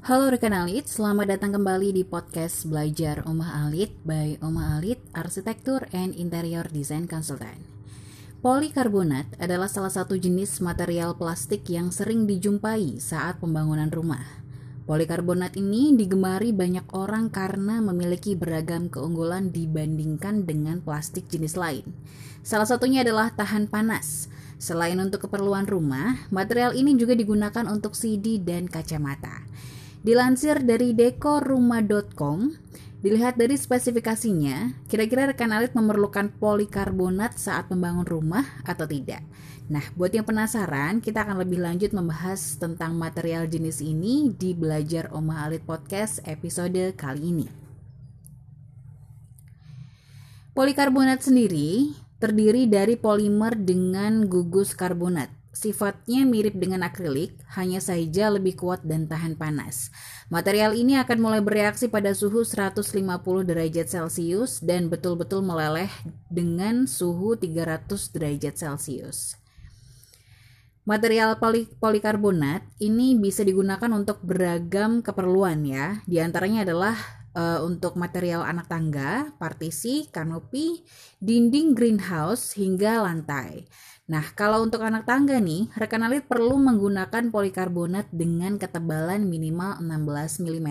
Halo rekan Alit, selamat datang kembali di podcast Belajar Omah Alit by Omah Alit Arsitektur and Interior Design Consultant. Polikarbonat adalah salah satu jenis material plastik yang sering dijumpai saat pembangunan rumah. Polikarbonat ini digemari banyak orang karena memiliki beragam keunggulan dibandingkan dengan plastik jenis lain. Salah satunya adalah tahan panas. Selain untuk keperluan rumah, material ini juga digunakan untuk CD dan kacamata. Dilansir dari dekorrumah.com, dilihat dari spesifikasinya, kira-kira rekan alit memerlukan polikarbonat saat membangun rumah atau tidak. Nah, buat yang penasaran, kita akan lebih lanjut membahas tentang material jenis ini di Belajar Omah Alit Podcast episode kali ini. Polikarbonat sendiri terdiri dari polimer dengan gugus karbonat Sifatnya mirip dengan akrilik, hanya saja lebih kuat dan tahan panas. Material ini akan mulai bereaksi pada suhu 150 derajat Celcius dan betul-betul meleleh dengan suhu 300 derajat Celcius. Material poli polikarbonat ini bisa digunakan untuk beragam keperluan ya. Di antaranya adalah uh, untuk material anak tangga, partisi, kanopi, dinding greenhouse hingga lantai. Nah, kalau untuk anak tangga nih, rekan alit perlu menggunakan polikarbonat dengan ketebalan minimal 16 mm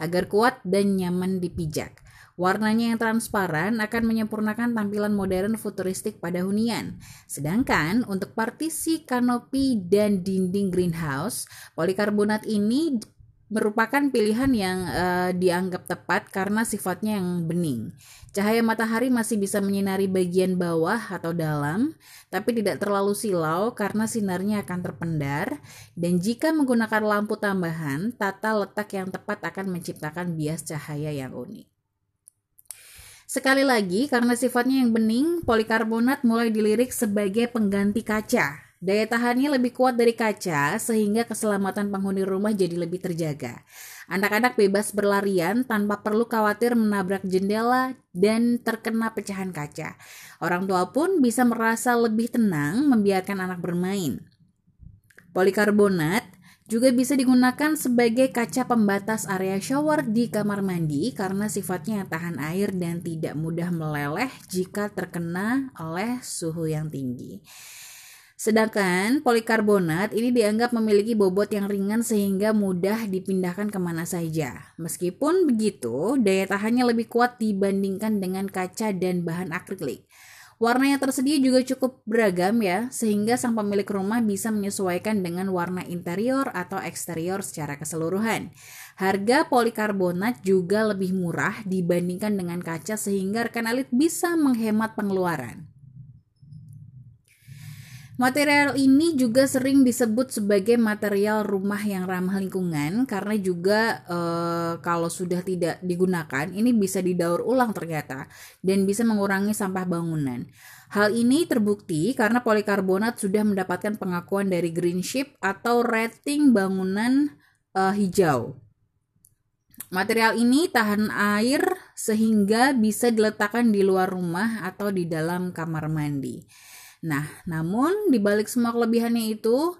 agar kuat dan nyaman dipijak. Warnanya yang transparan akan menyempurnakan tampilan modern futuristik pada hunian. Sedangkan untuk partisi, kanopi, dan dinding greenhouse, polikarbonat ini merupakan pilihan yang uh, dianggap tepat karena sifatnya yang bening. Cahaya matahari masih bisa menyinari bagian bawah atau dalam, tapi tidak terlalu silau karena sinarnya akan terpendar. Dan jika menggunakan lampu tambahan, tata letak yang tepat akan menciptakan bias cahaya yang unik. Sekali lagi, karena sifatnya yang bening, polikarbonat mulai dilirik sebagai pengganti kaca Daya tahannya lebih kuat dari kaca sehingga keselamatan penghuni rumah jadi lebih terjaga. Anak-anak bebas berlarian tanpa perlu khawatir menabrak jendela dan terkena pecahan kaca. Orang tua pun bisa merasa lebih tenang membiarkan anak bermain. Polikarbonat juga bisa digunakan sebagai kaca pembatas area shower di kamar mandi karena sifatnya tahan air dan tidak mudah meleleh jika terkena oleh suhu yang tinggi. Sedangkan polikarbonat ini dianggap memiliki bobot yang ringan sehingga mudah dipindahkan ke mana saja. Meskipun begitu, daya tahannya lebih kuat dibandingkan dengan kaca dan bahan akrilik. Warna yang tersedia juga cukup beragam ya, sehingga sang pemilik rumah bisa menyesuaikan dengan warna interior atau eksterior secara keseluruhan. Harga polikarbonat juga lebih murah dibandingkan dengan kaca sehingga rekan alit bisa menghemat pengeluaran. Material ini juga sering disebut sebagai material rumah yang ramah lingkungan karena juga e, kalau sudah tidak digunakan ini bisa didaur ulang ternyata dan bisa mengurangi sampah bangunan. Hal ini terbukti karena polikarbonat sudah mendapatkan pengakuan dari Green Ship atau rating bangunan e, hijau. Material ini tahan air sehingga bisa diletakkan di luar rumah atau di dalam kamar mandi. Nah, namun di balik semua kelebihannya itu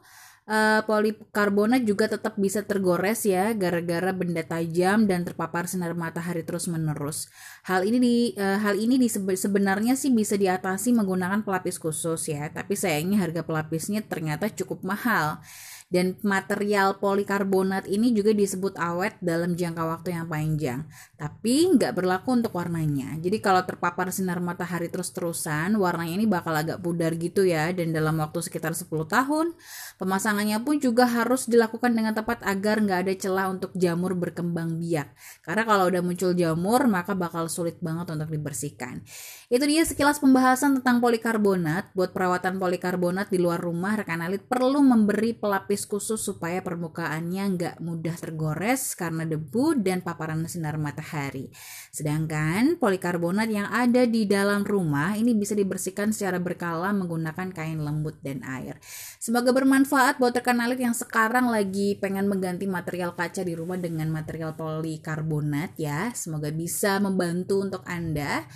uh, polikarbonat juga tetap bisa tergores ya gara-gara benda tajam dan terpapar sinar matahari terus-menerus. Hal ini di uh, hal ini di sebenarnya sih bisa diatasi menggunakan pelapis khusus ya, tapi sayangnya harga pelapisnya ternyata cukup mahal. Dan material polikarbonat ini juga disebut awet dalam jangka waktu yang panjang. Tapi nggak berlaku untuk warnanya. Jadi kalau terpapar sinar matahari terus-terusan, warnanya ini bakal agak pudar gitu ya. Dan dalam waktu sekitar 10 tahun, pemasangannya pun juga harus dilakukan dengan tepat agar nggak ada celah untuk jamur berkembang biak. Karena kalau udah muncul jamur, maka bakal sulit banget untuk dibersihkan. Itu dia sekilas pembahasan tentang polikarbonat. Buat perawatan polikarbonat di luar rumah, rekan alit perlu memberi pelapis lapis khusus supaya permukaannya nggak mudah tergores karena debu dan paparan sinar matahari. Sedangkan polikarbonat yang ada di dalam rumah ini bisa dibersihkan secara berkala menggunakan kain lembut dan air. Semoga bermanfaat buat rekan alit yang sekarang lagi pengen mengganti material kaca di rumah dengan material polikarbonat ya. Semoga bisa membantu untuk Anda.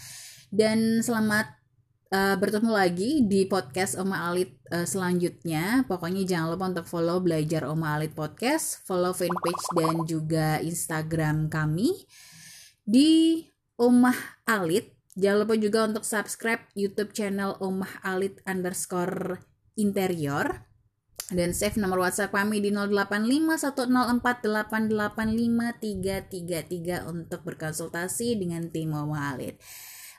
Dan selamat uh, bertemu lagi di podcast Oma Alit uh, selanjutnya. Pokoknya jangan lupa untuk follow Belajar Oma Alit Podcast, follow fanpage dan juga Instagram kami di Omah Alit. Jangan lupa juga untuk subscribe YouTube channel Omah Alit underscore interior dan save nomor WhatsApp kami di 085104885333 untuk berkonsultasi dengan tim Omah Alit.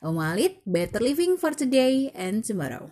Om Alit, better living for today and tomorrow.